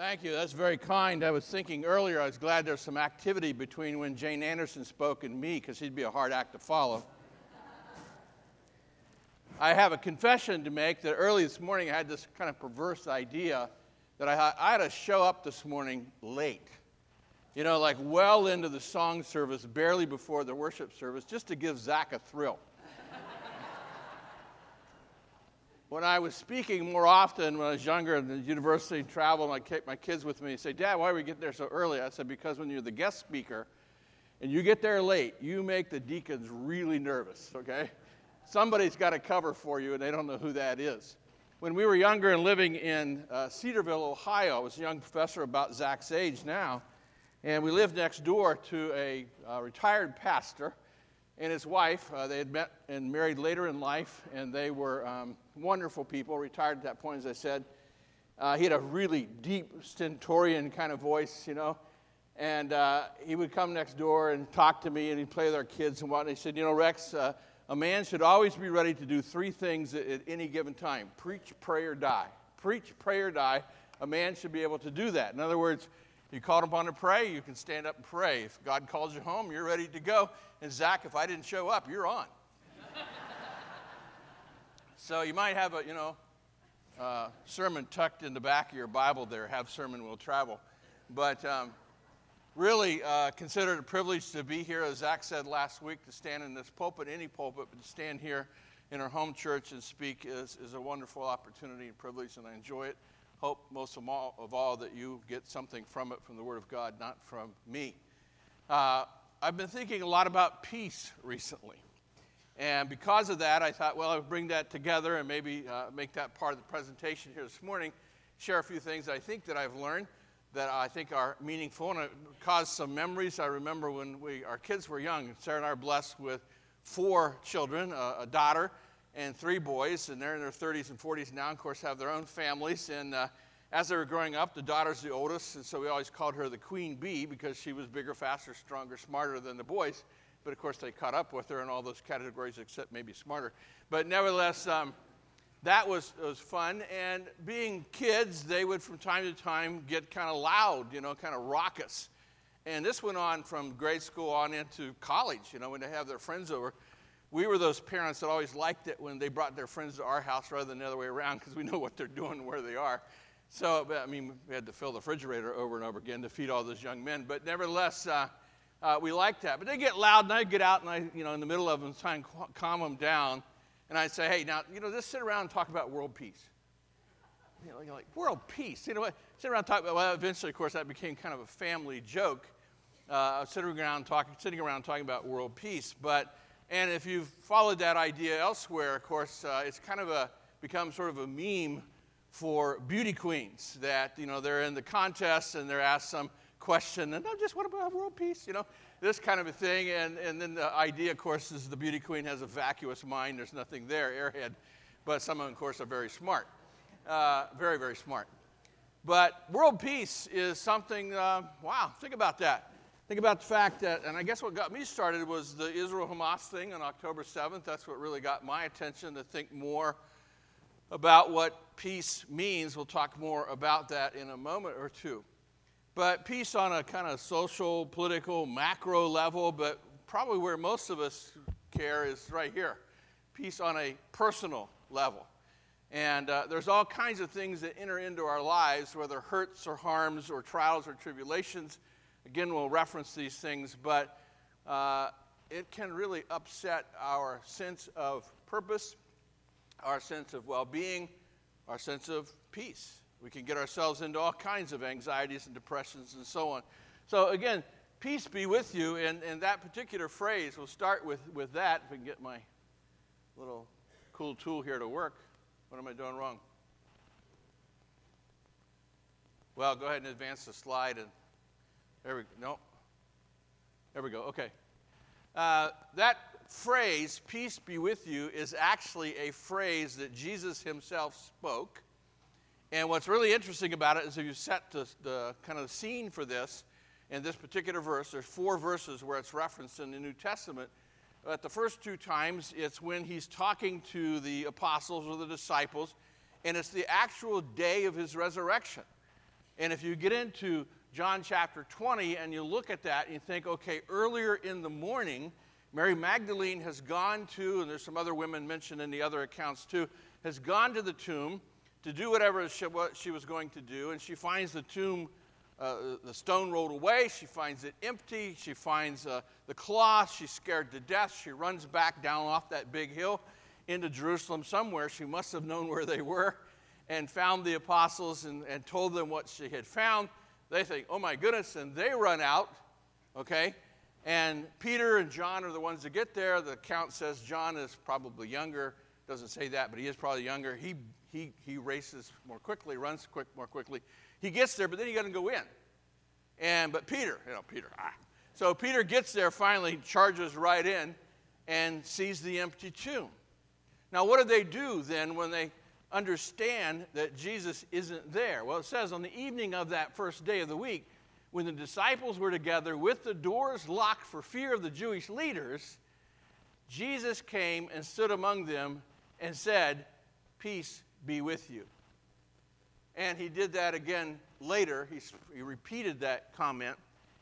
Thank you. That's very kind. I was thinking earlier, I was glad there's some activity between when Jane Anderson spoke and me, because he'd be a hard act to follow. I have a confession to make that early this morning I had this kind of perverse idea that I, I had to show up this morning late. You know, like well into the song service, barely before the worship service, just to give Zach a thrill. When I was speaking more often when I was younger in the university, travel, and I take my kids with me and say, Dad, why are we getting there so early? I said, because when you're the guest speaker and you get there late, you make the deacons really nervous, okay? somebody's got to cover for you, and they don't know who that is. When we were younger and living in uh, Cedarville, Ohio, I was a young professor about Zach's age now, and we lived next door to a uh, retired pastor and his wife. Uh, they had met and married later in life, and they were um, wonderful people, retired at that point, as I said. Uh, he had a really deep, stentorian kind of voice, you know. And uh, he would come next door and talk to me, and he'd play with our kids and whatnot. And he said, You know, Rex, uh, a man should always be ready to do three things at, at any given time preach, pray, or die. Preach, pray, or die. A man should be able to do that. In other words, you called upon to pray, you can stand up and pray. If God calls you home, you're ready to go. And Zach, if I didn't show up, you're on. so you might have a, you know, uh, sermon tucked in the back of your Bible there. Have sermon will travel. But um, really uh, consider it a privilege to be here, as Zach said last week, to stand in this pulpit, any pulpit, but to stand here in our home church and speak is, is a wonderful opportunity and privilege, and I enjoy it. Hope most of all, of all that you get something from it from the Word of God, not from me. Uh, I've been thinking a lot about peace recently. And because of that, I thought, well, I would bring that together and maybe uh, make that part of the presentation here this morning, share a few things I think that I've learned that I think are meaningful and it caused some memories. I remember when we, our kids were young, Sarah and I are blessed with four children a, a daughter and three boys, and they're in their 30s and 40s now, of course, have their own families. And uh, as they were growing up, the daughter's the oldest, and so we always called her the queen bee because she was bigger, faster, stronger, smarter than the boys. But of course, they caught up with her in all those categories except maybe smarter. But nevertheless, um, that was, was fun. And being kids, they would from time to time get kind of loud, you know, kind of raucous. And this went on from grade school on into college, you know, when they have their friends over. We were those parents that always liked it when they brought their friends to our house rather than the other way around because we know what they're doing where they are. So, I mean, we had to fill the refrigerator over and over again to feed all those young men. But nevertheless, uh, uh, we liked that. But they get loud, and I'd get out and I, you know, in the middle of them, try and calm them down and I'd say, hey, now, you know, just sit around and talk about world peace. You know, like, world peace? You know what? Sit around and talk about, well, eventually, of course, that became kind of a family joke, uh, sitting around talking, sitting around talking about world peace. But, and if you've followed that idea elsewhere, of course, uh, it's kind of a, become sort of a meme for beauty queens that, you know, they're in the contest and they're asked some question, and no, just what about world peace, you know? this kind of a thing. And, and then the idea, of course, is the beauty queen has a vacuous mind. There's nothing there, airhead. But some of them, of course, are very smart. Uh, very, very smart. But world peace is something, uh, wow, think about that. Think about the fact that, and I guess what got me started was the Israel Hamas thing on October 7th. That's what really got my attention to think more about what peace means. We'll talk more about that in a moment or two. But peace on a kind of social, political, macro level, but probably where most of us care is right here peace on a personal level. And uh, there's all kinds of things that enter into our lives, whether hurts or harms or trials or tribulations. Again, we'll reference these things, but uh, it can really upset our sense of purpose, our sense of well being, our sense of peace. We can get ourselves into all kinds of anxieties and depressions and so on. So, again, peace be with you. And, and that particular phrase, we'll start with, with that. If we can get my little cool tool here to work. What am I doing wrong? Well, go ahead and advance the slide. And there we go. No. There we go. Okay. Uh, that phrase, peace be with you, is actually a phrase that Jesus himself spoke and what's really interesting about it is if you set the, the kind of scene for this in this particular verse, there's four verses where it's referenced in the New Testament. But the first two times, it's when he's talking to the apostles or the disciples, and it's the actual day of his resurrection. And if you get into John chapter 20 and you look at that and you think, okay, earlier in the morning, Mary Magdalene has gone to, and there's some other women mentioned in the other accounts too, has gone to the tomb to do whatever she, what she was going to do, and she finds the tomb, uh, the stone rolled away. She finds it empty. She finds uh, the cloth. She's scared to death. She runs back down off that big hill into Jerusalem somewhere. She must have known where they were and found the apostles and, and told them what she had found. They think, oh my goodness, and they run out, okay? And Peter and John are the ones that get there. The account says John is probably younger. Doesn't say that, but he is probably younger. He, he, he races more quickly, runs quick, more quickly. He gets there, but then he got to go in. And but Peter, you know, Peter. Ah. So Peter gets there finally, charges right in, and sees the empty tomb. Now, what do they do then when they understand that Jesus isn't there? Well, it says on the evening of that first day of the week, when the disciples were together with the doors locked for fear of the Jewish leaders, Jesus came and stood among them and said, Peace be with you. And he did that again later. He, he repeated that comment.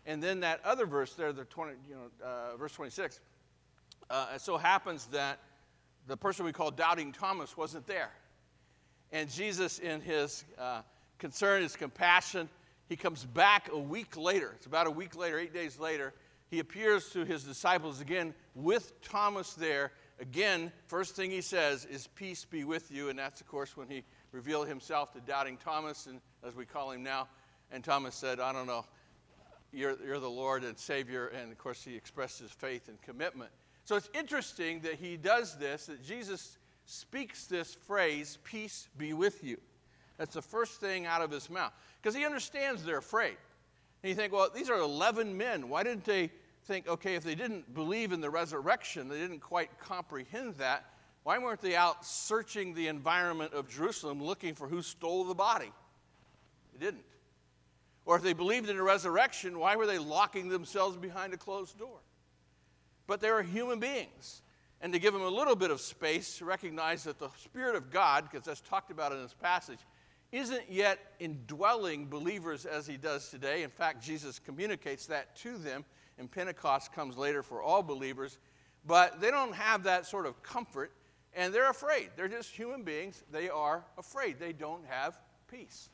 And then that other verse there, the 20, you know, uh, verse 26, uh, it so happens that the person we call Doubting Thomas wasn't there. And Jesus, in his uh, concern, his compassion, he comes back a week later. It's about a week later, eight days later. He appears to his disciples again with Thomas there. Again, first thing he says is, Peace be with you. And that's, of course, when he revealed himself to doubting Thomas, and as we call him now. And Thomas said, I don't know, you're, you're the Lord and Savior. And of course, he expressed his faith and commitment. So it's interesting that he does this, that Jesus speaks this phrase, Peace be with you. That's the first thing out of his mouth because he understands they're afraid. And you think, well, these are 11 men. Why didn't they think, okay, if they didn't believe in the resurrection, they didn't quite comprehend that, why weren't they out searching the environment of Jerusalem looking for who stole the body? They didn't. Or if they believed in the resurrection, why were they locking themselves behind a closed door? But they were human beings. And to give them a little bit of space to recognize that the Spirit of God, because that's talked about in this passage, isn't yet indwelling believers as he does today. In fact, Jesus communicates that to them, and Pentecost comes later for all believers. But they don't have that sort of comfort, and they're afraid. They're just human beings. They are afraid. They don't have peace.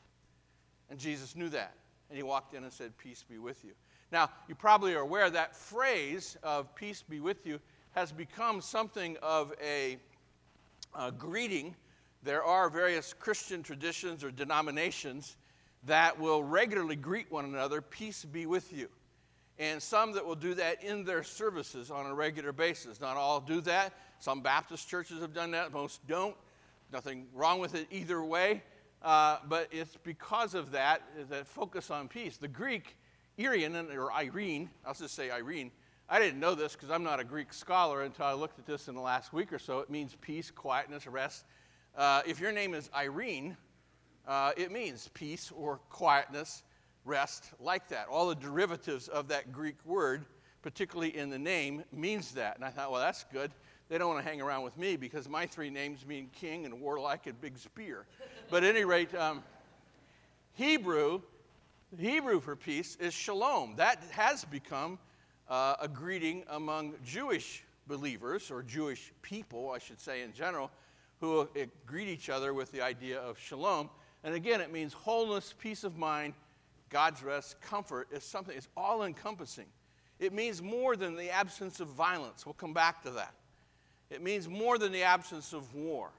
And Jesus knew that. And he walked in and said, Peace be with you. Now, you probably are aware that phrase of peace be with you has become something of a, a greeting there are various Christian traditions or denominations that will regularly greet one another, peace be with you. And some that will do that in their services on a regular basis. Not all do that. Some Baptist churches have done that, most don't. Nothing wrong with it either way. Uh, but it's because of that, that focus on peace. The Greek, Irian, or Irene, I'll just say Irene, I didn't know this because I'm not a Greek scholar until I looked at this in the last week or so. It means peace, quietness, rest, uh, if your name is Irene, uh, it means peace or quietness, rest, like that. All the derivatives of that Greek word, particularly in the name, means that. And I thought, well, that's good. They don't want to hang around with me because my three names mean king and warlike and big spear. but at any rate, um, Hebrew, Hebrew for peace is shalom. That has become uh, a greeting among Jewish believers or Jewish people, I should say in general who greet each other with the idea of shalom. And again, it means wholeness, peace of mind, God's rest, comfort is something, it's all encompassing. It means more than the absence of violence. We'll come back to that. It means more than the absence of war.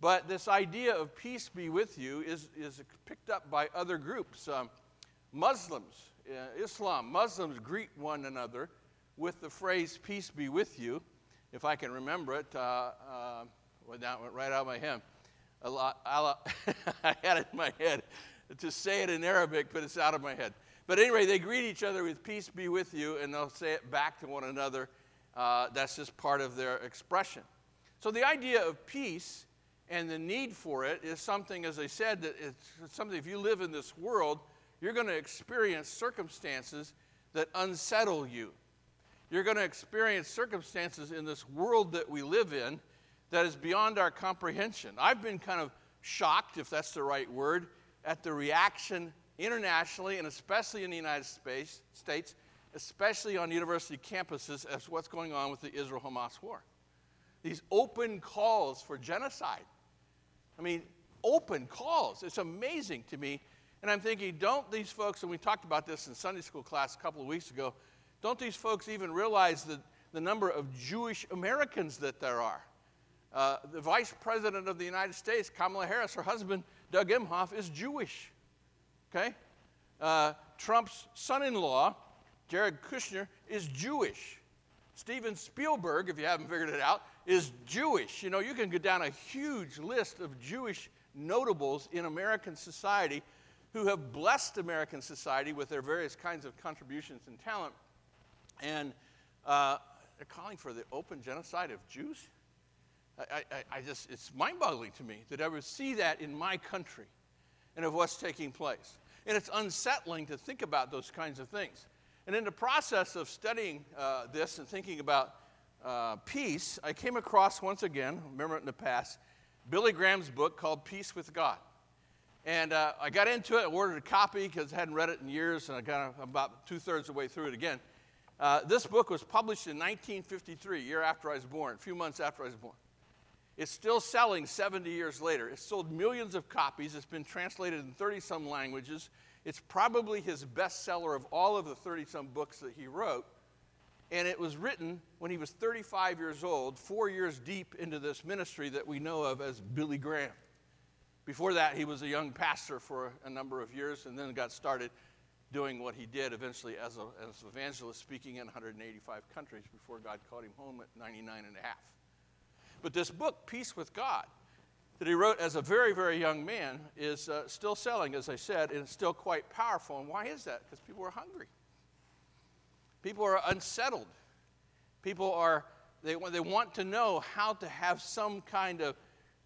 But this idea of peace be with you is, is picked up by other groups. Um, Muslims, uh, Islam, Muslims greet one another with the phrase peace be with you. If I can remember it, uh, uh, well, that went right out of my head. Allah, Allah I had it in my head to say it in Arabic, but it's out of my head. But anyway, they greet each other with peace be with you, and they'll say it back to one another. Uh, that's just part of their expression. So the idea of peace and the need for it is something, as I said, that it's something if you live in this world, you're going to experience circumstances that unsettle you. You're going to experience circumstances in this world that we live in that is beyond our comprehension. I've been kind of shocked, if that's the right word, at the reaction internationally and especially in the United States, especially on university campuses, as what's going on with the Israel Hamas war. These open calls for genocide. I mean, open calls. It's amazing to me. And I'm thinking, don't these folks, and we talked about this in Sunday school class a couple of weeks ago, don't these folks even realize the, the number of Jewish Americans that there are? Uh, the vice president of the United States, Kamala Harris, her husband, Doug Emhoff, is Jewish. Okay? Uh, Trump's son in law, Jared Kushner, is Jewish. Steven Spielberg, if you haven't figured it out, is Jewish. You know, you can go down a huge list of Jewish notables in American society who have blessed American society with their various kinds of contributions and talent. And uh, they're calling for the open genocide of Jews. I, I, I just, it's mind boggling to me that I would see that in my country and of what's taking place. And it's unsettling to think about those kinds of things. And in the process of studying uh, this and thinking about uh, peace, I came across once again, remember in the past, Billy Graham's book called Peace with God. And uh, I got into it, I ordered a copy because I hadn't read it in years, and I got about two thirds of the way through it again. Uh, this book was published in 1953, year after I was born, a few months after I was born. It's still selling 70 years later. It's sold millions of copies. It's been translated in 30 some languages. It's probably his bestseller of all of the 30 some books that he wrote. And it was written when he was 35 years old, four years deep into this ministry that we know of as Billy Graham. Before that, he was a young pastor for a number of years and then got started doing what he did eventually as, a, as an evangelist, speaking in 185 countries before God called him home at 99 and a half. But this book, Peace with God, that he wrote as a very, very young man, is uh, still selling, as I said, and still quite powerful. And why is that? Because people are hungry. People are unsettled. People are, they, they want to know how to have some kind of,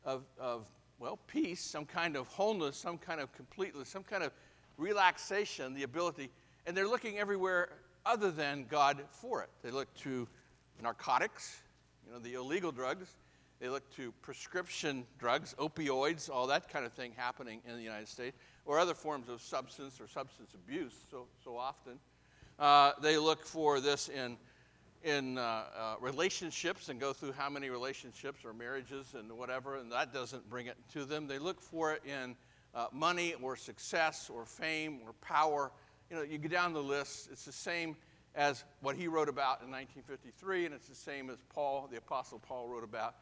of, of, well, peace, some kind of wholeness, some kind of completeness, some kind of relaxation, the ability, and they're looking everywhere other than God for it. They look to narcotics, you know, the illegal drugs. They look to prescription drugs, opioids, all that kind of thing happening in the United States, or other forms of substance or substance abuse so, so often. Uh, they look for this in, in uh, uh, relationships and go through how many relationships or marriages and whatever, and that doesn't bring it to them. They look for it in uh, money or success or fame or power. You know, you go down the list, it's the same as what he wrote about in 1953, and it's the same as Paul, the Apostle Paul, wrote about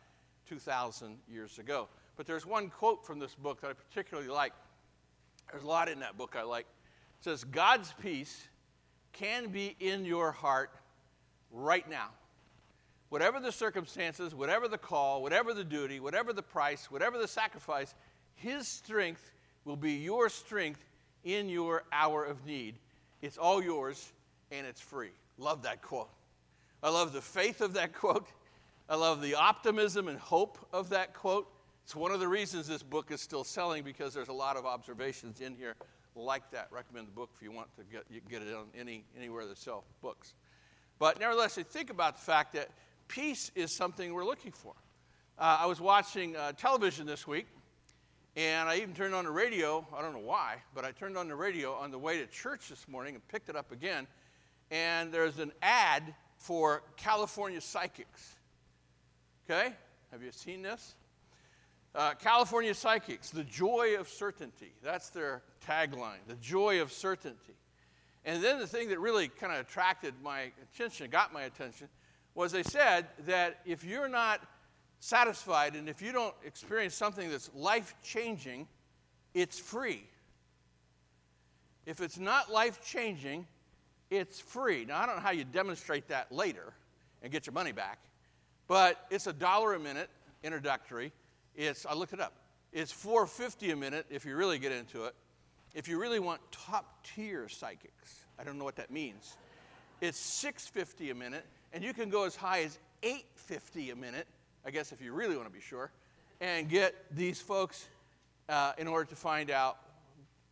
2,000 years ago. But there's one quote from this book that I particularly like. There's a lot in that book I like. It says, God's peace can be in your heart right now. Whatever the circumstances, whatever the call, whatever the duty, whatever the price, whatever the sacrifice, His strength will be your strength in your hour of need. It's all yours and it's free. Love that quote. I love the faith of that quote. I love the optimism and hope of that quote. It's one of the reasons this book is still selling because there's a lot of observations in here like that. Recommend the book if you want to get, you get it on any, anywhere that sell books. But nevertheless, think about the fact that peace is something we're looking for. Uh, I was watching uh, television this week, and I even turned on the radio. I don't know why, but I turned on the radio on the way to church this morning and picked it up again. And there's an ad for California Psychics. Okay? Have you seen this? Uh, California Psychics, the joy of certainty. That's their tagline, the joy of certainty. And then the thing that really kind of attracted my attention, got my attention, was they said that if you're not satisfied and if you don't experience something that's life changing, it's free. If it's not life changing, it's free. Now, I don't know how you demonstrate that later and get your money back, but it's a dollar a minute introductory. It's, I looked it up. It's 450 a minute if you really get into it. If you really want top tier psychics, I don't know what that means. It's 650 a minute, and you can go as high as 850 a minute, I guess if you really want to be sure, and get these folks uh, in order to find out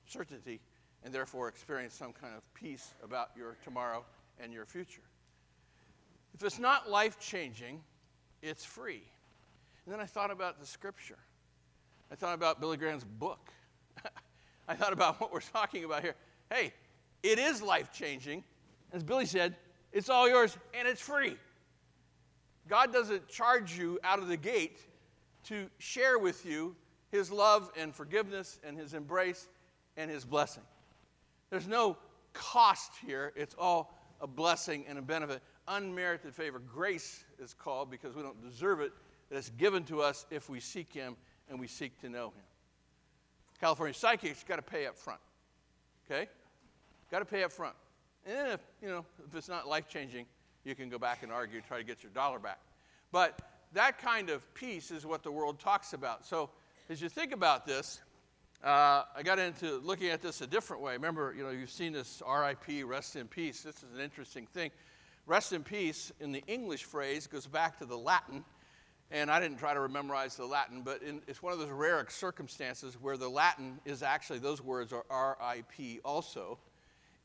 certainty and therefore experience some kind of peace about your tomorrow and your future. If it's not life changing, it's free. And then I thought about the scripture. I thought about Billy Graham's book. I thought about what we're talking about here. Hey, it is life changing. As Billy said, it's all yours and it's free. God doesn't charge you out of the gate to share with you his love and forgiveness and his embrace and his blessing. There's no cost here, it's all a blessing and a benefit. Unmerited favor. Grace is called because we don't deserve it, it's given to us if we seek him and we seek to know him. California psychics got to pay up front. Okay? Got to pay up front. And then if, you know, if it's not life changing, you can go back and argue, try to get your dollar back. But that kind of peace is what the world talks about. So as you think about this, uh, I got into looking at this a different way. Remember, you know, you've seen this RIP, rest in peace. This is an interesting thing. Rest in peace in the English phrase goes back to the Latin, and I didn't try to memorize the Latin, but in, it's one of those rare circumstances where the Latin is actually, those words are RIP also.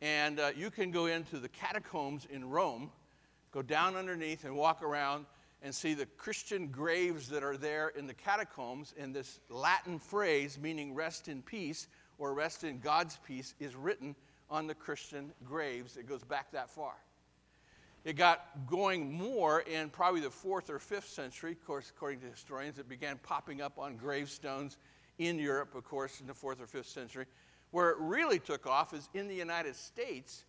And uh, you can go into the catacombs in Rome, go down underneath and walk around and see the Christian graves that are there in the catacombs. And this Latin phrase, meaning rest in peace or rest in God's peace, is written on the Christian graves. It goes back that far. It got going more in probably the fourth or fifth century. Of course, according to historians, it began popping up on gravestones in Europe, of course, in the fourth or fifth century. Where it really took off is in the United States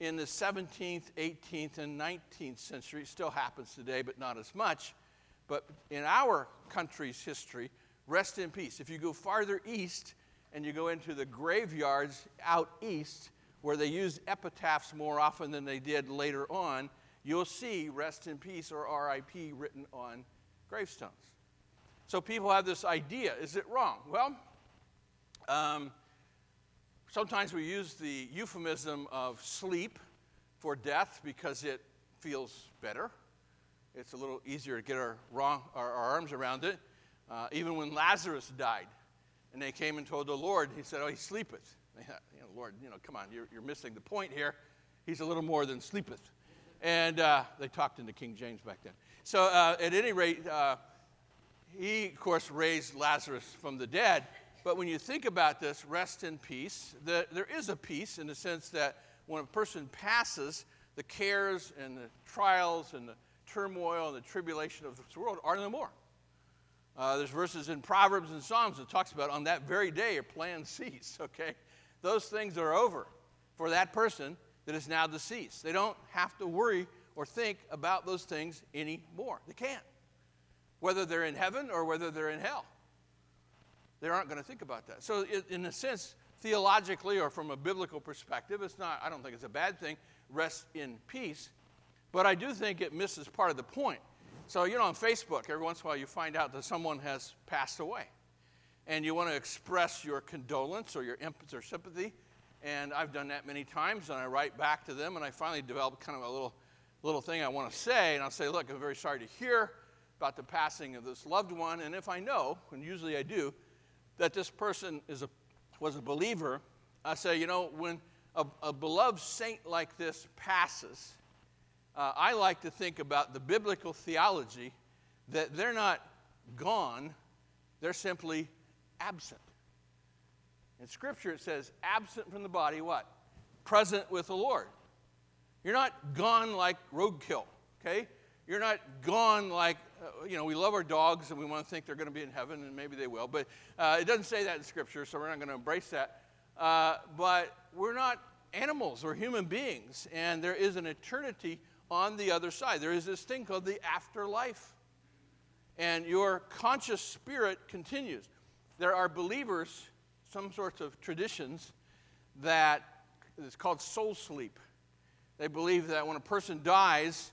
in the 17th, 18th, and 19th century. It still happens today, but not as much. But in our country's history, rest in peace. If you go farther east and you go into the graveyards out east, where they used epitaphs more often than they did later on, you'll see rest in peace or RIP written on gravestones. So people have this idea is it wrong? Well, um, Sometimes we use the euphemism of sleep for death because it feels better. It's a little easier to get our, wrong, our, our arms around it. Uh, even when Lazarus died, and they came and told the Lord, he said, Oh, he sleepeth. You know, Lord, you know, come on, you're, you're missing the point here. He's a little more than sleepeth. And uh, they talked into King James back then. So, uh, at any rate, uh, he, of course, raised Lazarus from the dead. But when you think about this, rest in peace, the, there is a peace in the sense that when a person passes, the cares and the trials and the turmoil and the tribulation of this world are no more. Uh, there's verses in Proverbs and Psalms that talks about on that very day your plans cease, okay? Those things are over for that person that is now deceased. They don't have to worry or think about those things anymore. They can't. Whether they're in heaven or whether they're in hell they aren't going to think about that. So, in a sense, theologically or from a biblical perspective, it's not, I don't think it's a bad thing, rest in peace. But I do think it misses part of the point. So, you know, on Facebook, every once in a while you find out that someone has passed away. And you want to express your condolence or your empathy or sympathy. And I've done that many times, and I write back to them, and I finally developed kind of a little, little thing I want to say. And I'll say, Look, I'm very sorry to hear about the passing of this loved one. And if I know, and usually I do, that this person is a, was a believer, I say, you know, when a, a beloved saint like this passes, uh, I like to think about the biblical theology that they're not gone, they're simply absent. In Scripture, it says, absent from the body, what? Present with the Lord. You're not gone like roadkill, okay? You're not gone like, uh, you know, we love our dogs and we want to think they're going to be in heaven, and maybe they will. But uh, it doesn't say that in Scripture, so we're not going to embrace that. Uh, but we're not animals, we're human beings, and there is an eternity on the other side. There is this thing called the afterlife. And your conscious spirit continues. There are believers, some sorts of traditions, that it's called soul sleep. They believe that when a person dies,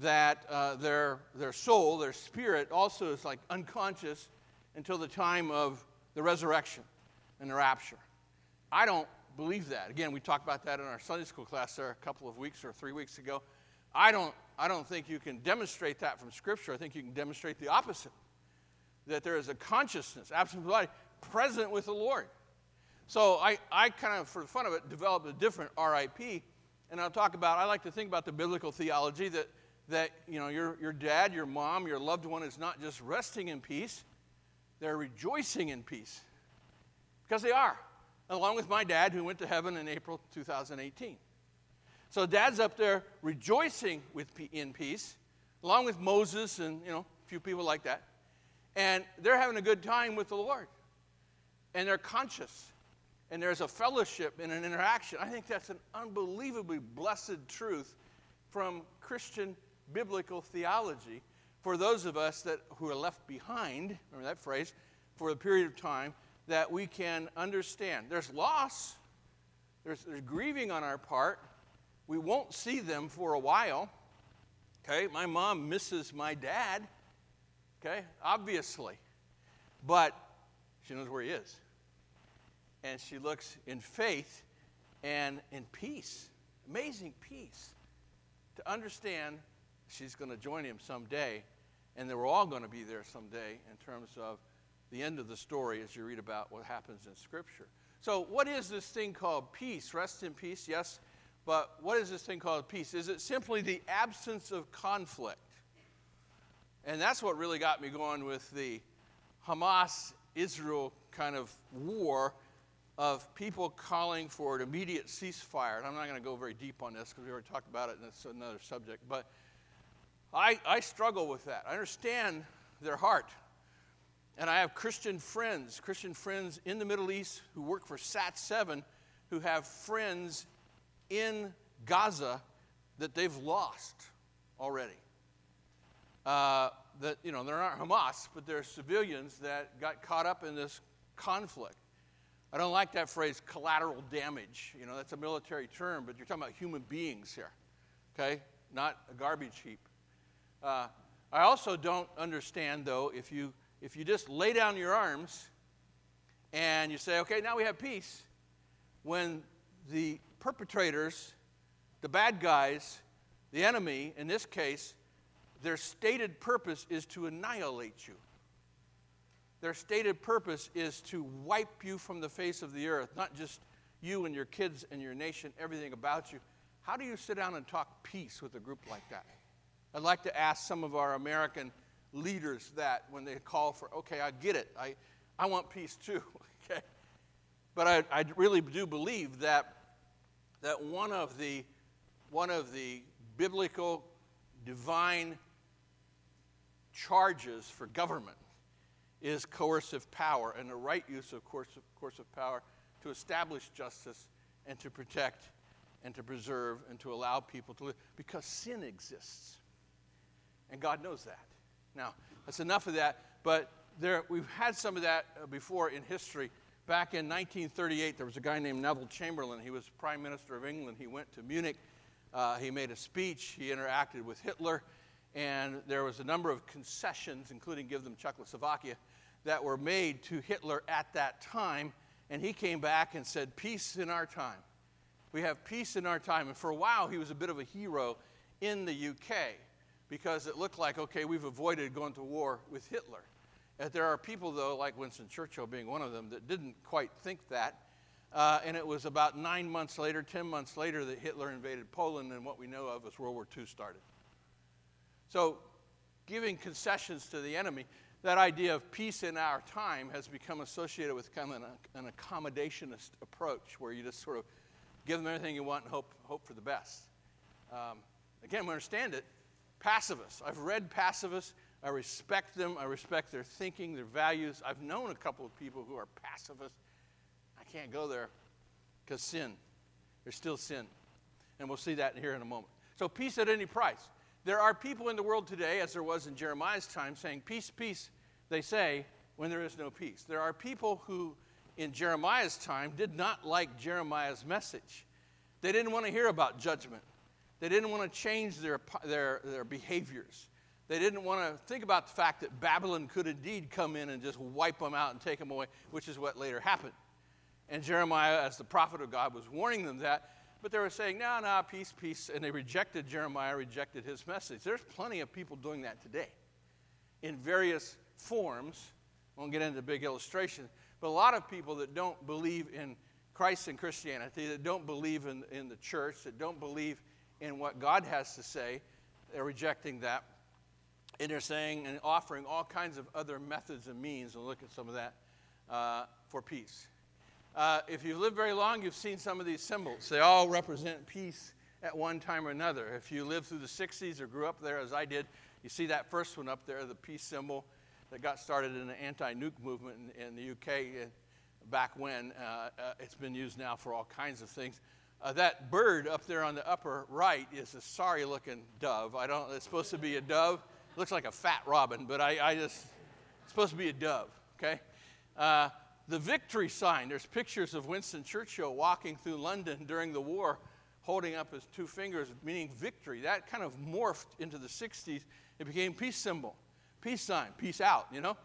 that uh, their, their soul, their spirit, also is like unconscious until the time of the resurrection and the rapture. I don't believe that. Again, we talked about that in our Sunday school class there a couple of weeks or three weeks ago. I don't, I don't think you can demonstrate that from Scripture. I think you can demonstrate the opposite that there is a consciousness, absolute life, present with the Lord. So I, I kind of, for the fun of it, developed a different RIP, and I'll talk about, I like to think about the biblical theology that that you know your, your dad, your mom, your loved one is not just resting in peace, they're rejoicing in peace. Because they are. along with my dad, who went to heaven in April 2018. So dad's up there rejoicing with, in peace, along with Moses and, you know, a few people like that. And they're having a good time with the Lord. And they're conscious. And there's a fellowship and an interaction. I think that's an unbelievably blessed truth from Christian biblical theology for those of us that who are left behind, remember that phrase, for a period of time, that we can understand. There's loss, there's, there's grieving on our part. We won't see them for a while. Okay, my mom misses my dad. Okay, obviously. But she knows where he is. And she looks in faith and in peace, amazing peace, to understand she's going to join him someday, and that we're all going to be there someday in terms of the end of the story as you read about what happens in Scripture. So, what is this thing called peace? Rest in peace, yes, but what is this thing called peace? Is it simply the absence of conflict? And that's what really got me going with the Hamas Israel kind of war of people calling for an immediate ceasefire. And I'm not going to go very deep on this because we already talked about it and it's another subject. But I, I struggle with that. I understand their heart. And I have Christian friends, Christian friends in the Middle East who work for SAT 7 who have friends in Gaza that they've lost already. Uh, that, you know, they're not Hamas, but they're civilians that got caught up in this conflict. I don't like that phrase, collateral damage. You know, that's a military term, but you're talking about human beings here, okay? Not a garbage heap. Uh, I also don't understand, though, if you, if you just lay down your arms and you say, okay, now we have peace, when the perpetrators, the bad guys, the enemy, in this case, their stated purpose is to annihilate you. Their stated purpose is to wipe you from the face of the earth, not just you and your kids and your nation, everything about you. How do you sit down and talk peace with a group like that? I'd like to ask some of our American leaders that when they call for, okay, I get it. I, I want peace too, okay? But I, I really do believe that, that one, of the, one of the biblical, divine charges for government is coercive power and the right use of coercive, coercive power to establish justice and to protect and to preserve and to allow people to live because sin exists. And God knows that. Now, that's enough of that, but there, we've had some of that uh, before in history. Back in 1938, there was a guy named Neville Chamberlain. He was Prime Minister of England. He went to Munich. Uh, he made a speech. He interacted with Hitler. And there was a number of concessions, including give them Czechoslovakia, that were made to Hitler at that time. And he came back and said, Peace in our time. We have peace in our time. And for a while, he was a bit of a hero in the UK because it looked like, okay, we've avoided going to war with Hitler. And there are people, though, like Winston Churchill being one of them, that didn't quite think that. Uh, and it was about nine months later, 10 months later, that Hitler invaded Poland, and what we know of as World War II started. So, giving concessions to the enemy, that idea of peace in our time has become associated with kind of an, accommodationist approach where you just sort of give them everything you want and hope, hope for the best. Um, again, we understand it. Pacifists. I've read pacifists. I respect them. I respect their thinking, their values. I've known a couple of people who are pacifists. I can't go there because sin. There's still sin. And we'll see that here in a moment. So, peace at any price. There are people in the world today, as there was in Jeremiah's time, saying, Peace, peace, they say, when there is no peace. There are people who, in Jeremiah's time, did not like Jeremiah's message. They didn't want to hear about judgment, they didn't want to change their, their, their behaviors. They didn't want to think about the fact that Babylon could indeed come in and just wipe them out and take them away, which is what later happened. And Jeremiah, as the prophet of God, was warning them that but they were saying, no, no, peace, peace. And they rejected Jeremiah, rejected his message. There's plenty of people doing that today in various forms. I won't get into big illustrations, but a lot of people that don't believe in Christ and Christianity, that don't believe in, in the church, that don't believe in what God has to say, they're rejecting that. And they're saying and offering all kinds of other methods and means, and look at some of that, uh, for peace. Uh, if you've lived very long, you've seen some of these symbols. They all represent peace at one time or another. If you lived through the 60s or grew up there as I did, you see that first one up there, the peace symbol that got started in the anti nuke movement in, in, the UK back when. Uh, uh, it's been used now for all kinds of things. Uh, that bird up there on the upper right is a sorry looking dove. I don't, it's supposed to be a dove. It looks like a fat robin, but I, I just, it's supposed to be a dove, okay? The victory sign, there's pictures of Winston Churchill walking through London during the war holding up his two fingers, meaning victory. That kind of morphed into the 60s. It became peace symbol, peace sign, peace out, you know?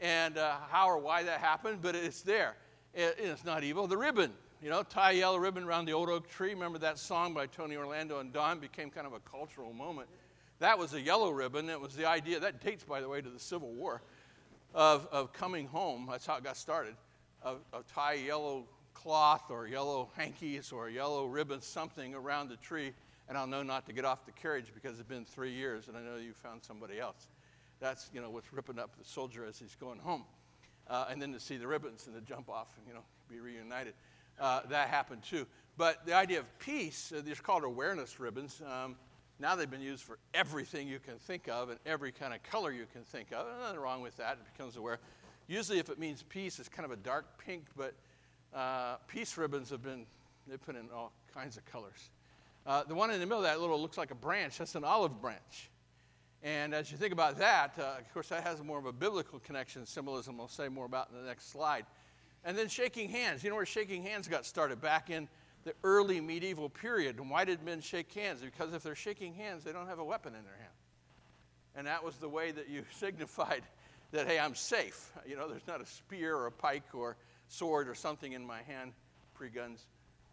And uh, how or why that happened, but it's there. It, it's not evil. The ribbon, you know, tie a yellow ribbon around the old oak tree. Remember that song by Tony Orlando and Dawn became kind of a cultural moment. That was a yellow ribbon. It was the idea, that dates, by the way, to the Civil War, of, of coming home. That's how it got started. Of, of tie yellow cloth or yellow hankies or yellow ribbons, something around the tree, and I'll know not to get off the carriage because it's been three years and I know you found somebody else. That's, you know, what's ripping up the soldier as he's going home. Uh, and then to see the ribbons and to jump off and, you know, be reunited. Uh, that happened too. But the idea of peace, uh, these are called awareness ribbons. Um, now they've been used for everything you can think of and every kind of color you can think of. nothing wrong with that. It becomes aware. Usually, if it means peace, it's kind of a dark pink, but uh, peace ribbons have been, they put in all kinds of colors. Uh, the one in the middle that little looks like a branch, that's an olive branch. And as you think about that, uh, of course, that has more of a biblical connection, symbolism, I'll say more about in the next slide. And then shaking hands. You know where shaking hands got started? Back in the early medieval period. And why did men shake hands? Because if they're shaking hands, they don't have a weapon in their hand. And that was the way that you signified that, hey, I'm safe. You know, there's not a spear or a pike or sword or something in my hand, pre guns.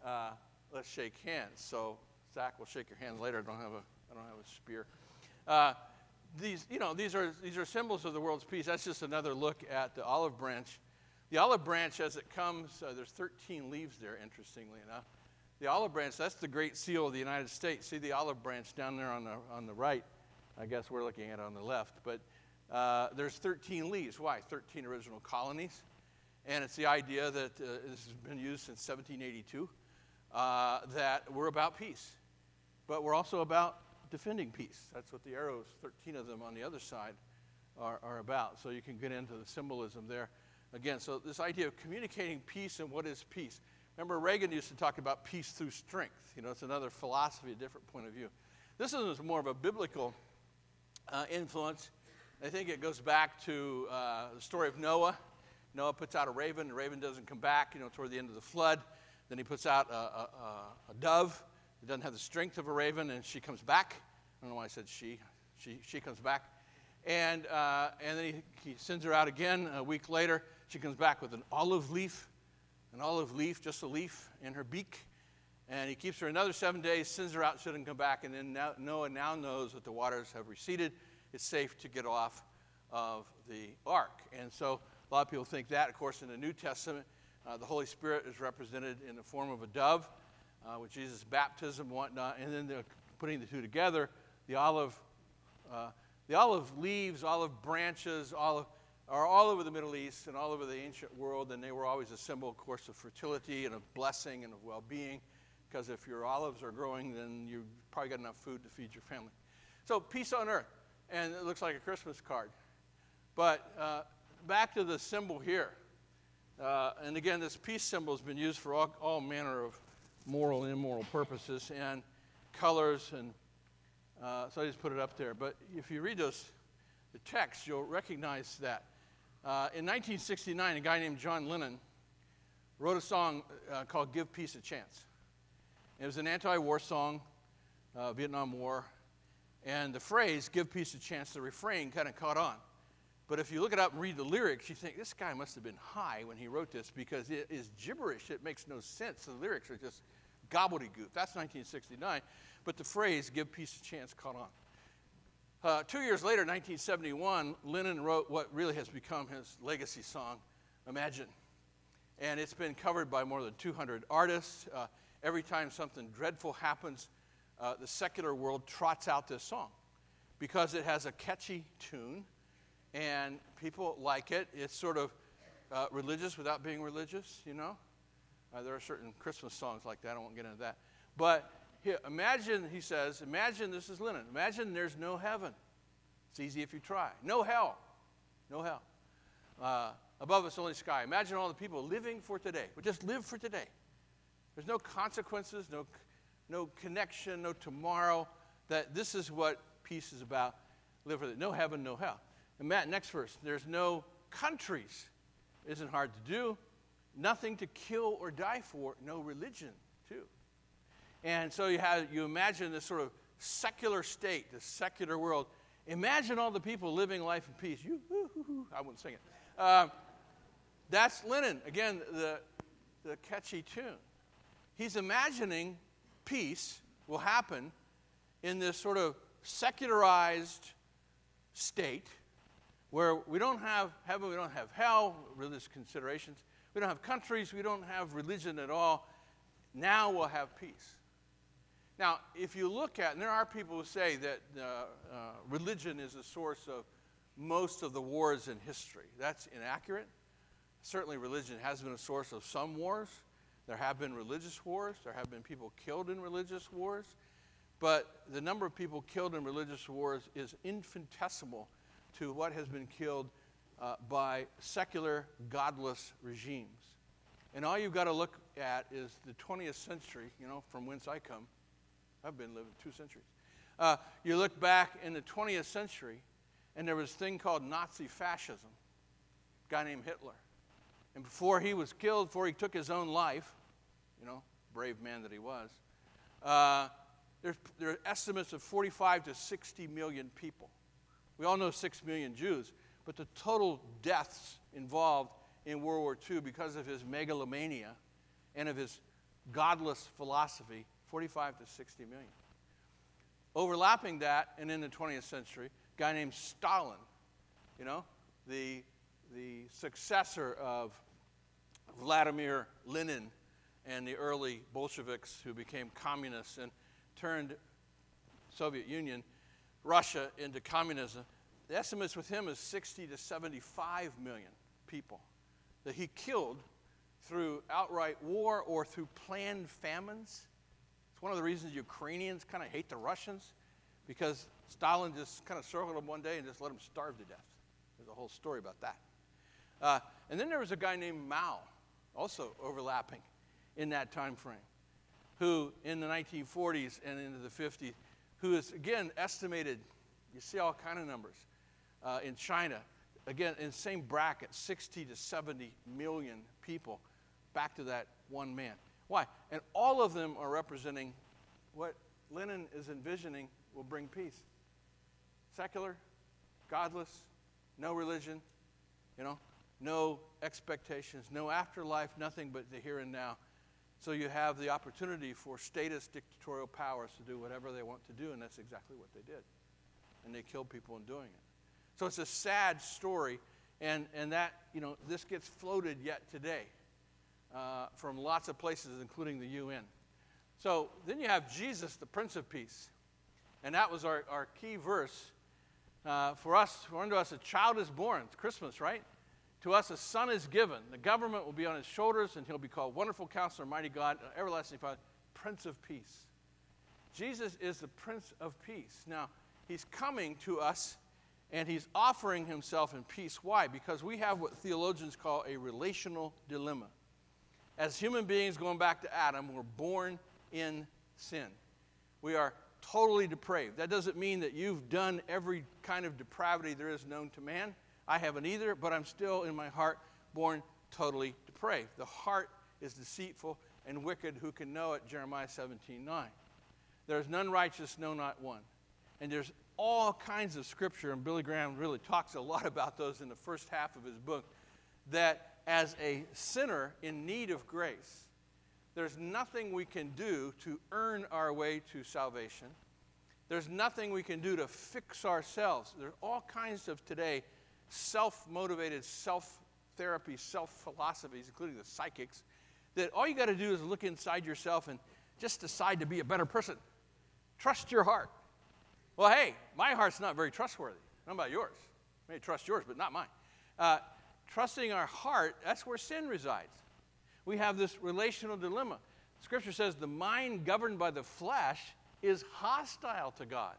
Uh, let's shake hands. So Zach will shake your hand later. I don't have a, I don't have a spear. Uh, these, you know, these are, these are symbols of the world's peace. That's just another look at the olive branch. The olive branch, as it comes, uh, there's 13 leaves there, interestingly enough. The olive branch, that's the great seal of the United States. See the olive branch down there on the, on the right? I guess we're looking at it on the left. But uh, there's 13 leaves. Why? 13 original colonies. And it's the idea that uh, this has been used since 1782 uh, that we're about peace, but we're also about defending peace. That's what the arrows, 13 of them on the other side, are, are about. So you can get into the symbolism there. Again, so this idea of communicating peace and what is peace. Remember, Reagan used to talk about peace through strength. You know, it's another philosophy, a different point of view. This is more of a biblical uh, influence. I think it goes back to uh, the story of Noah Noah puts out a raven. The raven doesn't come back, you know, toward the end of the flood. Then he puts out a, a, a dove. It doesn't have the strength of a raven, and she comes back. I don't know why I said she. She, she comes back. And, uh, and then he, he sends her out again a week later. She comes back with an olive leaf, an olive leaf, just a leaf in her beak. And he keeps her another seven days, sends her out, doesn't come back. And then now, Noah now knows that the waters have receded. It's safe to get off of the ark. And so a lot of people think that. Of course, in the New Testament, uh, the Holy Spirit is represented in the form of a dove uh, with Jesus' baptism and whatnot. And then they're putting the two together. The olive, uh, the olive leaves, olive branches, olive, are all over the Middle East and all over the ancient world. And they were always a symbol, of course, of fertility and of blessing and of well being. Because if your olives are growing, then you've probably got enough food to feed your family. So, peace on earth. And it looks like a Christmas card. But uh, back to the symbol here. Uh, and again, this peace symbol has been used for all, all manner of moral and immoral purposes and colors. And uh, so I just put it up there. But if you read those, the text, you'll recognize that. Uh, in 1969, a guy named John Lennon wrote a song uh, called Give Peace a Chance. It was an anti war song, uh, Vietnam War. And the phrase, give peace a chance, the refrain kind of caught on. But if you look it up and read the lyrics, you think this guy must have been high when he wrote this because it is gibberish. It makes no sense. The lyrics are just gobbledygook. That's 1969. But the phrase, give peace a chance, caught on. Uh, two years later, 1971, Lennon wrote what really has become his legacy song, Imagine. And it's been covered by more than 200 artists. Uh, every time something dreadful happens, uh, the secular world trots out this song because it has a catchy tune and people like it. It's sort of uh, religious without being religious, you know? Uh, there are certain Christmas songs like that. I won't get into that. But here, imagine, he says, imagine this is Lennon. Imagine there's no heaven. It's easy if you try. No hell. No hell. Uh, above us only sky. Imagine all the people living for today. But just live for today. There's no consequences, no, no connection, no tomorrow. That this is what peace is about. Live for it. No heaven, no hell. And Matt, next verse. There's no countries. Isn't hard to do. Nothing to kill or die for. No religion, too. And so you have you imagine this sort of secular state, this secular world. Imagine all the people living life in peace. You, I wouldn't sing it. Uh, that's Lennon. Again, the, the catchy tune. He's imagining peace will happen in this sort of secularized state where we don't have heaven, we don't have hell, religious considerations, we don't have countries, we don't have religion at all. Now we'll have peace. Now, if you look at, and there are people who say that uh, uh, religion is the source of most of the wars in history. That's inaccurate. Certainly, religion has been a source of some wars. There have been religious wars, there have been people killed in religious wars, but the number of people killed in religious wars is infinitesimal to what has been killed uh, by secular, godless regimes. And all you've got to look at is the 20th century, you know, from whence I come. I've been living two centuries. Uh, you look back in the 20th century, and there was a thing called Nazi fascism, a guy named Hitler. And before he was killed, before he took his own life, you know, brave man that he was, uh, there, are estimates of 45 to 60 million people. We all know 6 million Jews, but the total deaths involved in World War II because of his megalomania and of his godless philosophy 45 to 60 million. Overlapping that, and in the 20th century, a guy named Stalin, you know, the, the successor of Vladimir Lenin and the early Bolsheviks who became communists and turned Soviet Union, Russia into communism. The estimates with him is 60 to 75 million people that he killed through outright war or through planned famines It's one of the reasons Ukrainians kind of hate the Russians because Stalin just kind of circled them one day and just let them starve to death. There's a whole story about that. Uh, and then there was a guy named Mao, also overlapping in that time frame, who in the 1940s and into the 50s, who is again estimated, you see all kind of numbers, uh, in China, again in the same bracket, 60 to 70 million people, back to that one man. Why? And all of them are representing what Lennon is envisioning will bring peace. Secular, godless, no religion, you know, no expectations, no afterlife, nothing but the here and now. So you have the opportunity for status dictatorial powers to do whatever they want to do, and that's exactly what they did. And they killed people in doing it. So it's a sad story, and, and that, you know, this gets floated yet today uh, from lots of places, including the UN. So then you have Jesus, the Prince of Peace. And that was our, our key verse. Uh, for us, for unto us a child is born. It's Christmas, right? To us a son is given. The government will be on his shoulders, and he'll be called Wonderful Counselor, Mighty God, Everlasting Father, Prince of Peace. Jesus is the Prince of Peace. Now, he's coming to us and he's offering himself in peace. Why? Because we have what theologians call a relational dilemma as human beings, going back to Adam, we're born in sin. We are totally depraved. That doesn't mean that you've done every kind of depravity there is known to man. I haven't either, but I'm still in my heart born totally depraved. The heart is deceitful and wicked. Who can know it? Jeremiah 17 9. There's none righteous, no, not one. And there's all kinds of scripture, and Billy Graham really talks a lot about those in the first half of his book, that as a sinner in need of grace, there's nothing we can do to earn our way to salvation. There's nothing we can do to fix ourselves. There's all kinds of today self motivated, self therapy, self philosophies, including the psychics, that all you got to do is look inside yourself and just decide to be a better person. Trust your heart. Well, hey, my heart's not very trustworthy. How about yours? I may trust yours, but not mine. Uh, trusting our heart, that's where sin resides. We have this relational dilemma. Scripture says the mind governed by the flesh is hostile to God.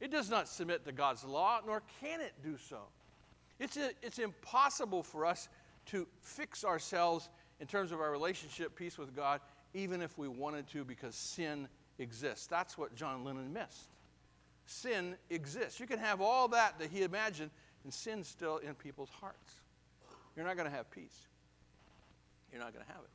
It does not submit to God's law, nor can it do so. It's, a, it's impossible for us to fix ourselves in terms of our relationship, peace with God, even if we wanted to, because sin exists. That's what John Lennon missed. Sin exists. You can have all that that he imagined, and sin still in people's hearts. You're not going to have peace. You're not going to have it.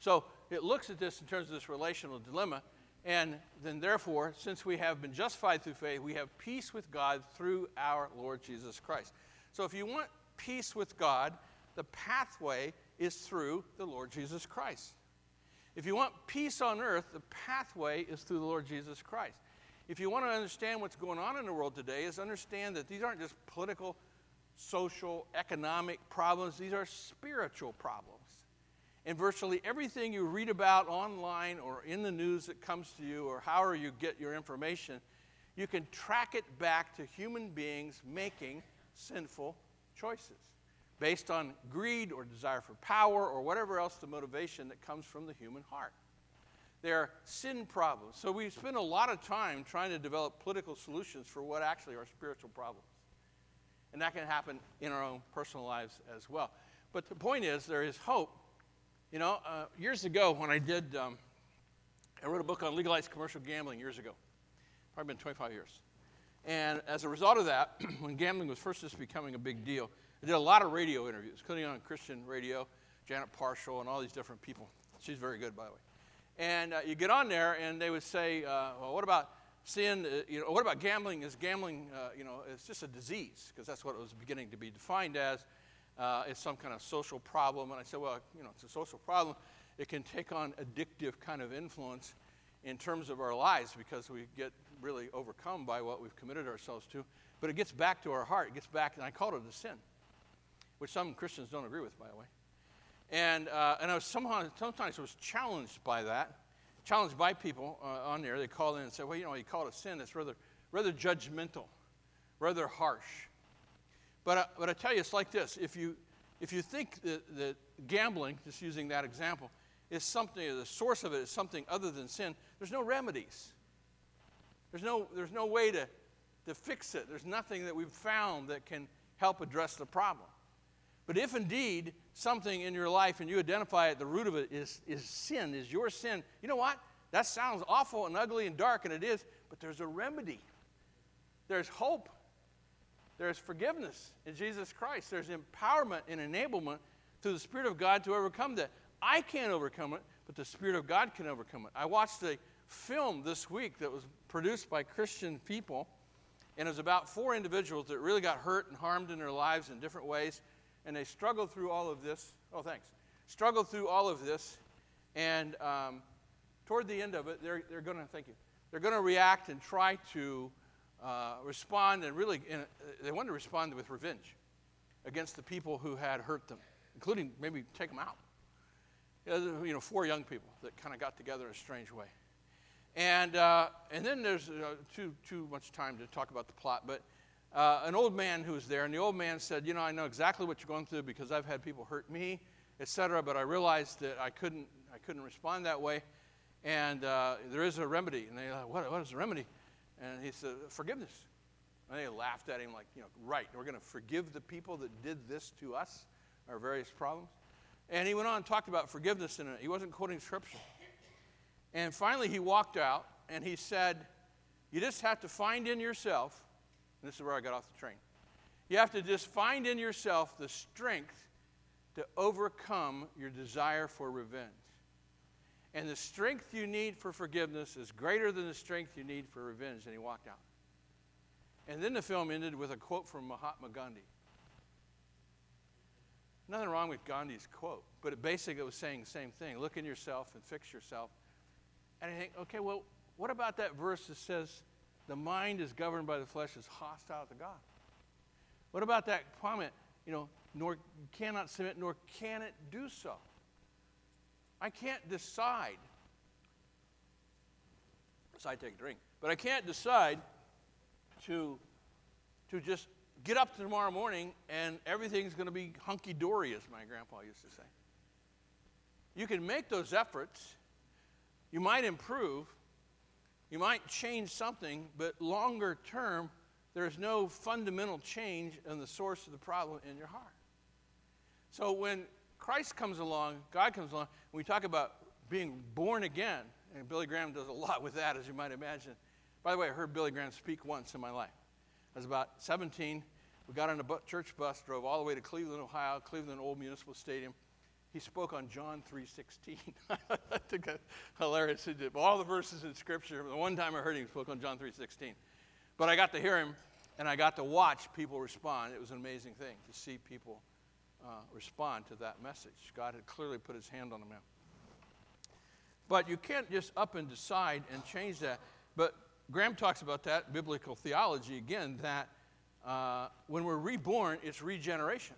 So it looks at this in terms of this relational dilemma. And then, therefore, since we have been justified through faith, we have peace with God through our Lord Jesus Christ. So if you want peace with God, the pathway is through the Lord Jesus Christ. If you want peace on earth, the pathway is through the Lord Jesus Christ. If you want to understand what's going on in the world today, is understand that these aren't just political, social, economic problems, these are spiritual problems. And virtually everything you read about online or in the news that comes to you or however you get your information, you can track it back to human beings making sinful choices based on greed or desire for power or whatever else the motivation that comes from the human heart. They're sin problems. So we spend a lot of time trying to develop political solutions for what actually are spiritual problems. And that can happen in our own personal lives as well. But the point is, there is hope. You know, uh, years ago when I did, um, I wrote a book on legalized commercial gambling years ago. Probably been 25 years. And as a result of that, when gambling was first just becoming a big deal, I did a lot of radio interviews, including on Christian radio, Janet Parshall, and all these different people. She's very good, by the way. And uh, you get on there, and they would say, uh, well, what about sin? Uh, you know, what about gambling? Is gambling, uh, you know, it's just a disease, because that's what it was beginning to be defined as. Uh, it's some kind of social problem. And I said, well, you know, it's a social problem. It can take on addictive kind of influence in terms of our lives because we get really overcome by what we've committed ourselves to. But it gets back to our heart. It gets back, and I called it a sin which some Christians don't agree with, by the way. And, uh, and I was somehow, sometimes I was challenged by that, challenged by people uh, on there. They call in and say, well, you know, you call it a sin. It's rather, rather judgmental, rather harsh. But, uh, but I tell you, it's like this. If you, if you think that, that gambling, just using that example, is something, the source of it is something other than sin, there's no remedies. There's no, there's no way to, to fix it. There's nothing that we've found that can help address the problem. But if indeed something in your life and you identify at the root of it is, is sin, is your sin, you know what? That sounds awful and ugly and dark, and it is, but there's a remedy. There's hope. There's forgiveness in Jesus Christ. There's empowerment and enablement through the Spirit of God to overcome that. I can't overcome it, but the Spirit of God can overcome it. I watched a film this week that was produced by Christian people, and it was about four individuals that really got hurt and harmed in their lives in different ways and they struggled through all of this. Oh, thanks. Struggled through all of this, and um, toward the end of it, they're, they're going to, thank you, they're going to react and try to uh, respond, and really, they want to respond with revenge against the people who had hurt them, including maybe take them out. You know, four young people that kind of got together in a strange way. And, uh, and then there's uh, too, too much time to talk about the plot, but uh, an old man who was there, and the old man said, You know, I know exactly what you're going through because I've had people hurt me, etc., but I realized that I couldn't, I couldn't respond that way, and uh, there is a remedy. And they like, what, what is the remedy? And he said, Forgiveness. And they laughed at him, like, You know, right, we're going to forgive the people that did this to us, our various problems. And he went on and talked about forgiveness, and he wasn't quoting scripture. And finally, he walked out and he said, You just have to find in yourself this is where I got off the train. You have to just find in yourself the strength to overcome your desire for revenge. And the strength you need for forgiveness is greater than the strength you need for revenge. And he walked out. And then the film ended with a quote from Mahatma Gandhi. Nothing wrong with Gandhi's quote, but it basically was saying the same thing. Look in yourself and fix yourself. And I think, okay, well, what about that verse that says, the mind is governed by the flesh is hostile to God. What about that comment? You know, nor cannot submit, nor can it do so. I can't decide. So I take a drink. But I can't decide to, to just get up tomorrow morning and everything's going to be hunky dory, as my grandpa used to say. you can make those efforts. You might improve. You might change something, but longer term, there's no fundamental change in the source of the problem in your heart. So when Christ comes along, God comes along, we talk about being born again, and Billy Graham does a lot with that, as you might imagine. By the way, I heard Billy Graham speak once in my life. I was about 17. We got on a church bus, drove all the way to Cleveland, Ohio, Cleveland Old Municipal Stadium. He spoke on John 3.16. I that's hilarious. All the verses in Scripture. The one time I heard him, spoke on John 3.16. But I got to hear him, and I got to watch people respond. It was an amazing thing to see people uh, respond to that message. God had clearly put his hand on the man. But you can't just up and decide and change that. But Graham talks about that, biblical theology, again, that uh, when we're reborn, it's regeneration.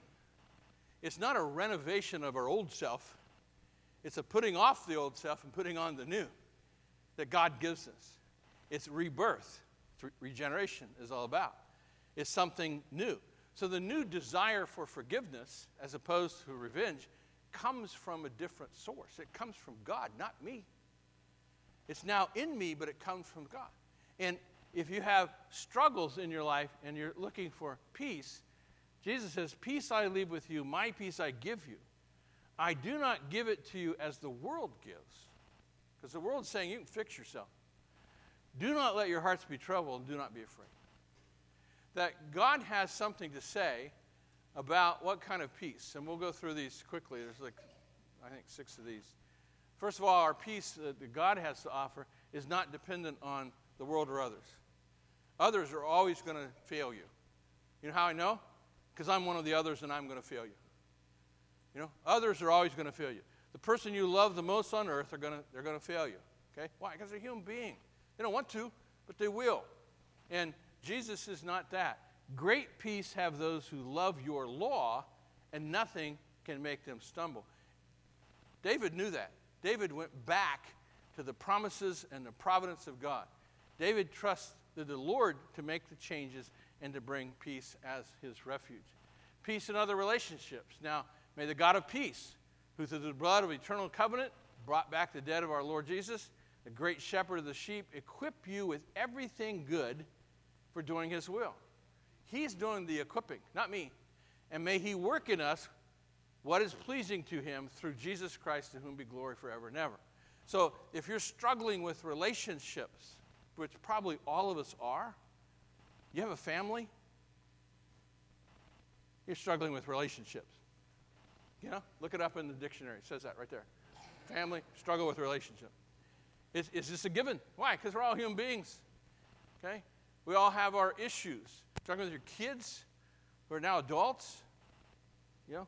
It's not a renovation of our old self, it's a putting off the old self and putting on the new that God gives us. It's rebirth. Regeneration is all about. It's something new. So the new desire for forgiveness, as opposed to revenge, comes from a different source. It comes from God, not me. It's now in me, but it comes from God. And if you have struggles in your life and you're looking for peace, Jesus says, Peace I leave with you, my peace I give you. I do not give it to you as the world gives. Because the world's saying you can fix yourself. Do not let your hearts be troubled, and do not be afraid. That God has something to say about what kind of peace. And we'll go through these quickly. There's like, I think, six of these. First of all, our peace that God has to offer is not dependent on the world or others. Others are always going to fail you. You know how I know? Because I'm one of the others and I'm going to fail you. You know, others are always going to fail you. The person you love the most on earth are going to, they're going to fail you. Okay? Why? Because they're human being. They don't want to, but they will. And Jesus is not that. Great peace have those who love your law, and nothing can make them stumble. David knew that. David went back to the promises and the providence of God. David trusted the Lord to make the changes and to bring peace as his refuge. Peace in other relationships. Now, may the God of peace, who through the blood of eternal covenant brought back the dead of our Lord Jesus, the great shepherd of the sheep, equip you with everything good for doing his will. He's doing the equipping, not me. And may he work in us what is pleasing to him through Jesus Christ, to whom be glory forever and ever. So if you're struggling with relationships, which probably all of us are, you have a family, you're struggling with relationships. You know, look it up in the dictionary. It says that right there. Family, struggle with relationship. Is, is this a given? Why? Because we're all human beings. Okay? We all have our issues. Struggling with your kids who are now adults. You know,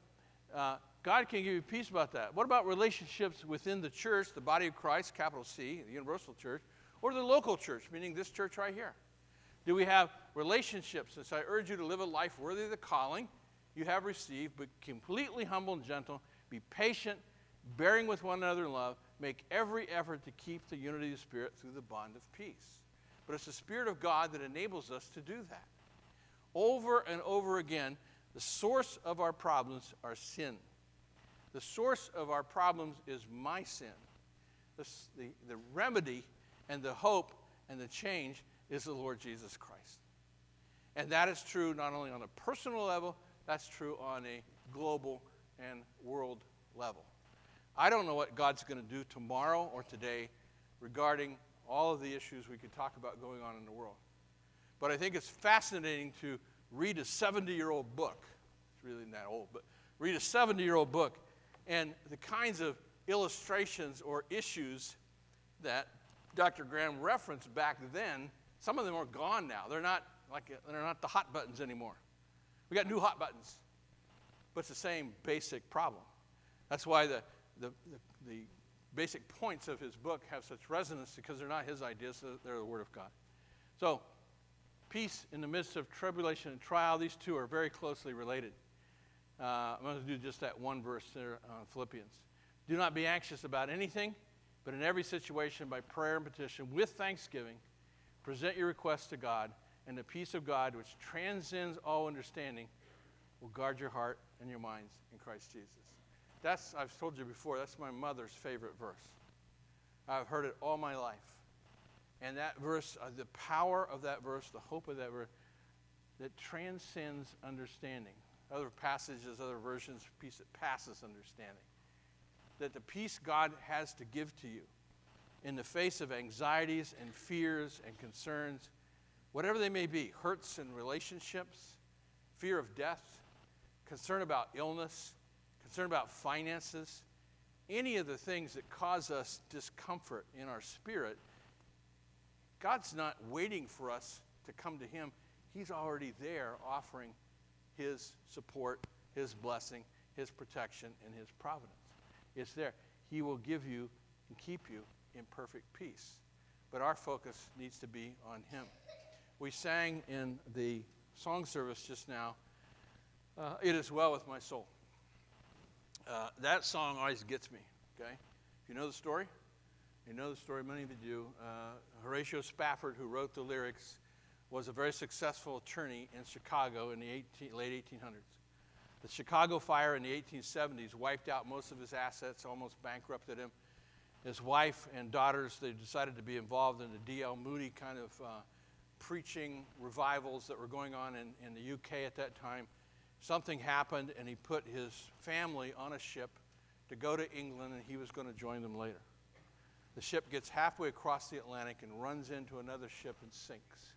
uh, God can give you peace about that. What about relationships within the church, the body of Christ, capital C, the universal church, or the local church, meaning this church right here? Do we have relationships? And so I urge you to live a life worthy of the calling you have received, but completely humble and gentle. Be patient, bearing with one another in love. Make every effort to keep the unity of the Spirit through the bond of peace. But it's the Spirit of God that enables us to do that. Over and over again, the source of our problems are sin. The source of our problems is my sin. The, the, the remedy and the hope and the change is the Lord Jesus Christ. And that is true not only on a personal level, that's true on a global and world level. I don't know what God's going to do tomorrow or today regarding all of the issues we could talk about going on in the world. But I think it's fascinating to read a 70 year old book. It's really not old, but read a 70 year old book and the kinds of illustrations or issues that Dr. Graham referenced back then. Some of them are gone now. They're not like they're not the hot buttons anymore. We got new hot buttons, but it's the same basic problem. That's why the, the, the, the basic points of his book have such resonance because they're not his ideas, they're the Word of God. So, peace in the midst of tribulation and trial, these two are very closely related. Uh, I'm going to do just that one verse there on Philippians. Do not be anxious about anything, but in every situation, by prayer and petition, with thanksgiving, present your requests to God, and the peace of God, which transcends all understanding, will guard your heart and your minds in Christ Jesus. That's, I've told you before, that's my mother's favorite verse. I've heard it all my life. And that verse, uh, the power of that verse, the hope of that verse, that transcends understanding. Other passages, other versions, peace that passes understanding. That the peace God has to give to you in the face of anxieties and fears and concerns, whatever they may be, hurts in relationships, fear of death, concern about illness, concern about finances, any of the things that cause us discomfort in our spirit, God's not waiting for us to come to Him. He's already there offering His support, His blessing, His protection, and His providence. It's there. He will give you and keep you in perfect peace. But our focus needs to be on Him. We sang in the song service just now, uh, It Is Well With My Soul. Uh, that song always gets me, okay? You know the story, you know the story, many of you do. Uh, Horatio Spafford, who wrote the lyrics, was a very successful attorney in Chicago in the 18, late 1800s. The Chicago fire in the 1870s wiped out most of his assets, almost bankrupted him. His wife and daughters, they decided to be involved in the D.L. Moody kind of uh, preaching revivals that were going on in, in the UK at that time something happened and he put his family on a ship to go to England and he was going to join them later. The ship gets halfway across the Atlantic and runs into another ship and sinks.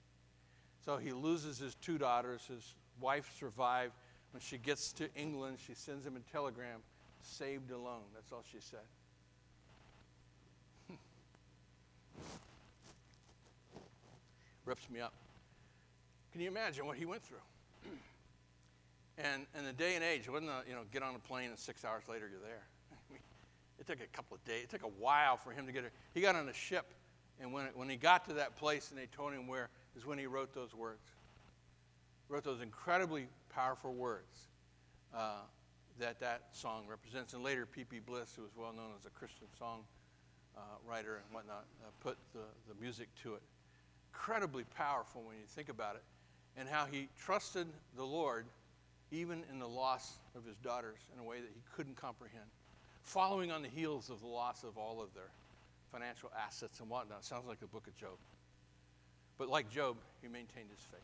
So he loses his two daughters. His wife survived. When she gets to England, she sends him a telegram saved alone. That's all she said. Rips me up. Can you imagine what he went through? And in the day and age, it wasn't a, you know, get on a plane and six hours later you're there. It took a couple of days. It took a while for him to get there. He got on a ship, and when, it, when he got to that place and they told him where, is when he wrote those words. Wrote those incredibly powerful words uh, that that song represents. And later, P.P. Bliss, who was well known as a Christian song uh, writer and whatnot, uh, put the, the music to it. Incredibly powerful when you think about it, and how he trusted the Lord even in the loss of his daughters in a way that he couldn't comprehend, following on the heels of the loss of all of their financial assets and whatnot. Sounds like the book of Job. But like Job, he maintained his faith.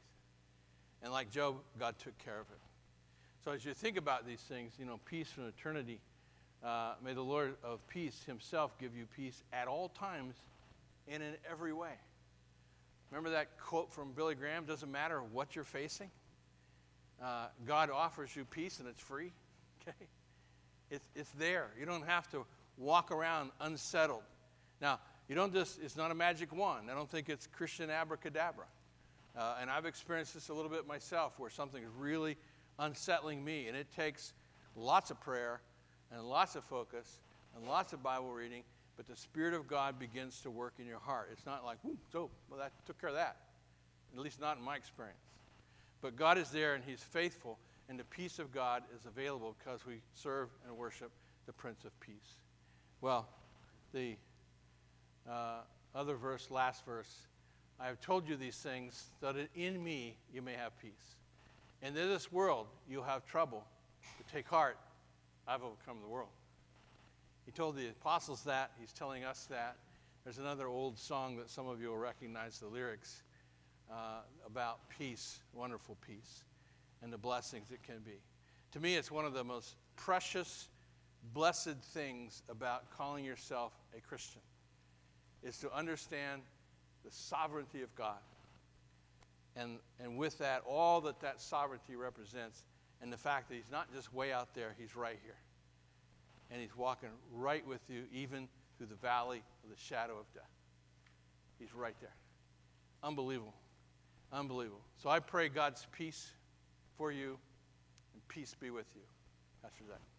And like Job, God took care of him. So as you think about these things, you know, peace from eternity, uh, may the Lord of peace himself give you peace at all times and in every way. Remember that quote from Billy Graham? Doesn't matter what you're facing, uh, God offers you peace and it's free. Okay? It's, it's there. You don't have to walk around unsettled. Now, you don't just, it's not a magic wand. I don't think it's Christian abracadabra. Uh, and I've experienced this a little bit myself where something is really unsettling me. And it takes lots of prayer and lots of focus and lots of Bible reading, but the Spirit of God begins to work in your heart. It's not like, so, well, that took care of that. At least not in my experience. But God is there and He's faithful, and the peace of God is available because we serve and worship the Prince of Peace. Well, the uh, other verse, last verse, I have told you these things that in me you may have peace. And in this world you'll have trouble, but take heart, I've overcome the world. He told the apostles that, he's telling us that. There's another old song that some of you will recognize the lyrics uh, about peace, wonderful peace, and the blessings it can be. To me, it's one of the most precious, blessed things about calling yourself a Christian is to understand the sovereignty of God. And, and with that, all that that sovereignty represents, and the fact that He's not just way out there, He's right here. And He's walking right with you, even through the valley of the shadow of death. He's right there. Unbelievable. Unbelievable. So I pray God's peace for you and peace be with you. Pastor Zach.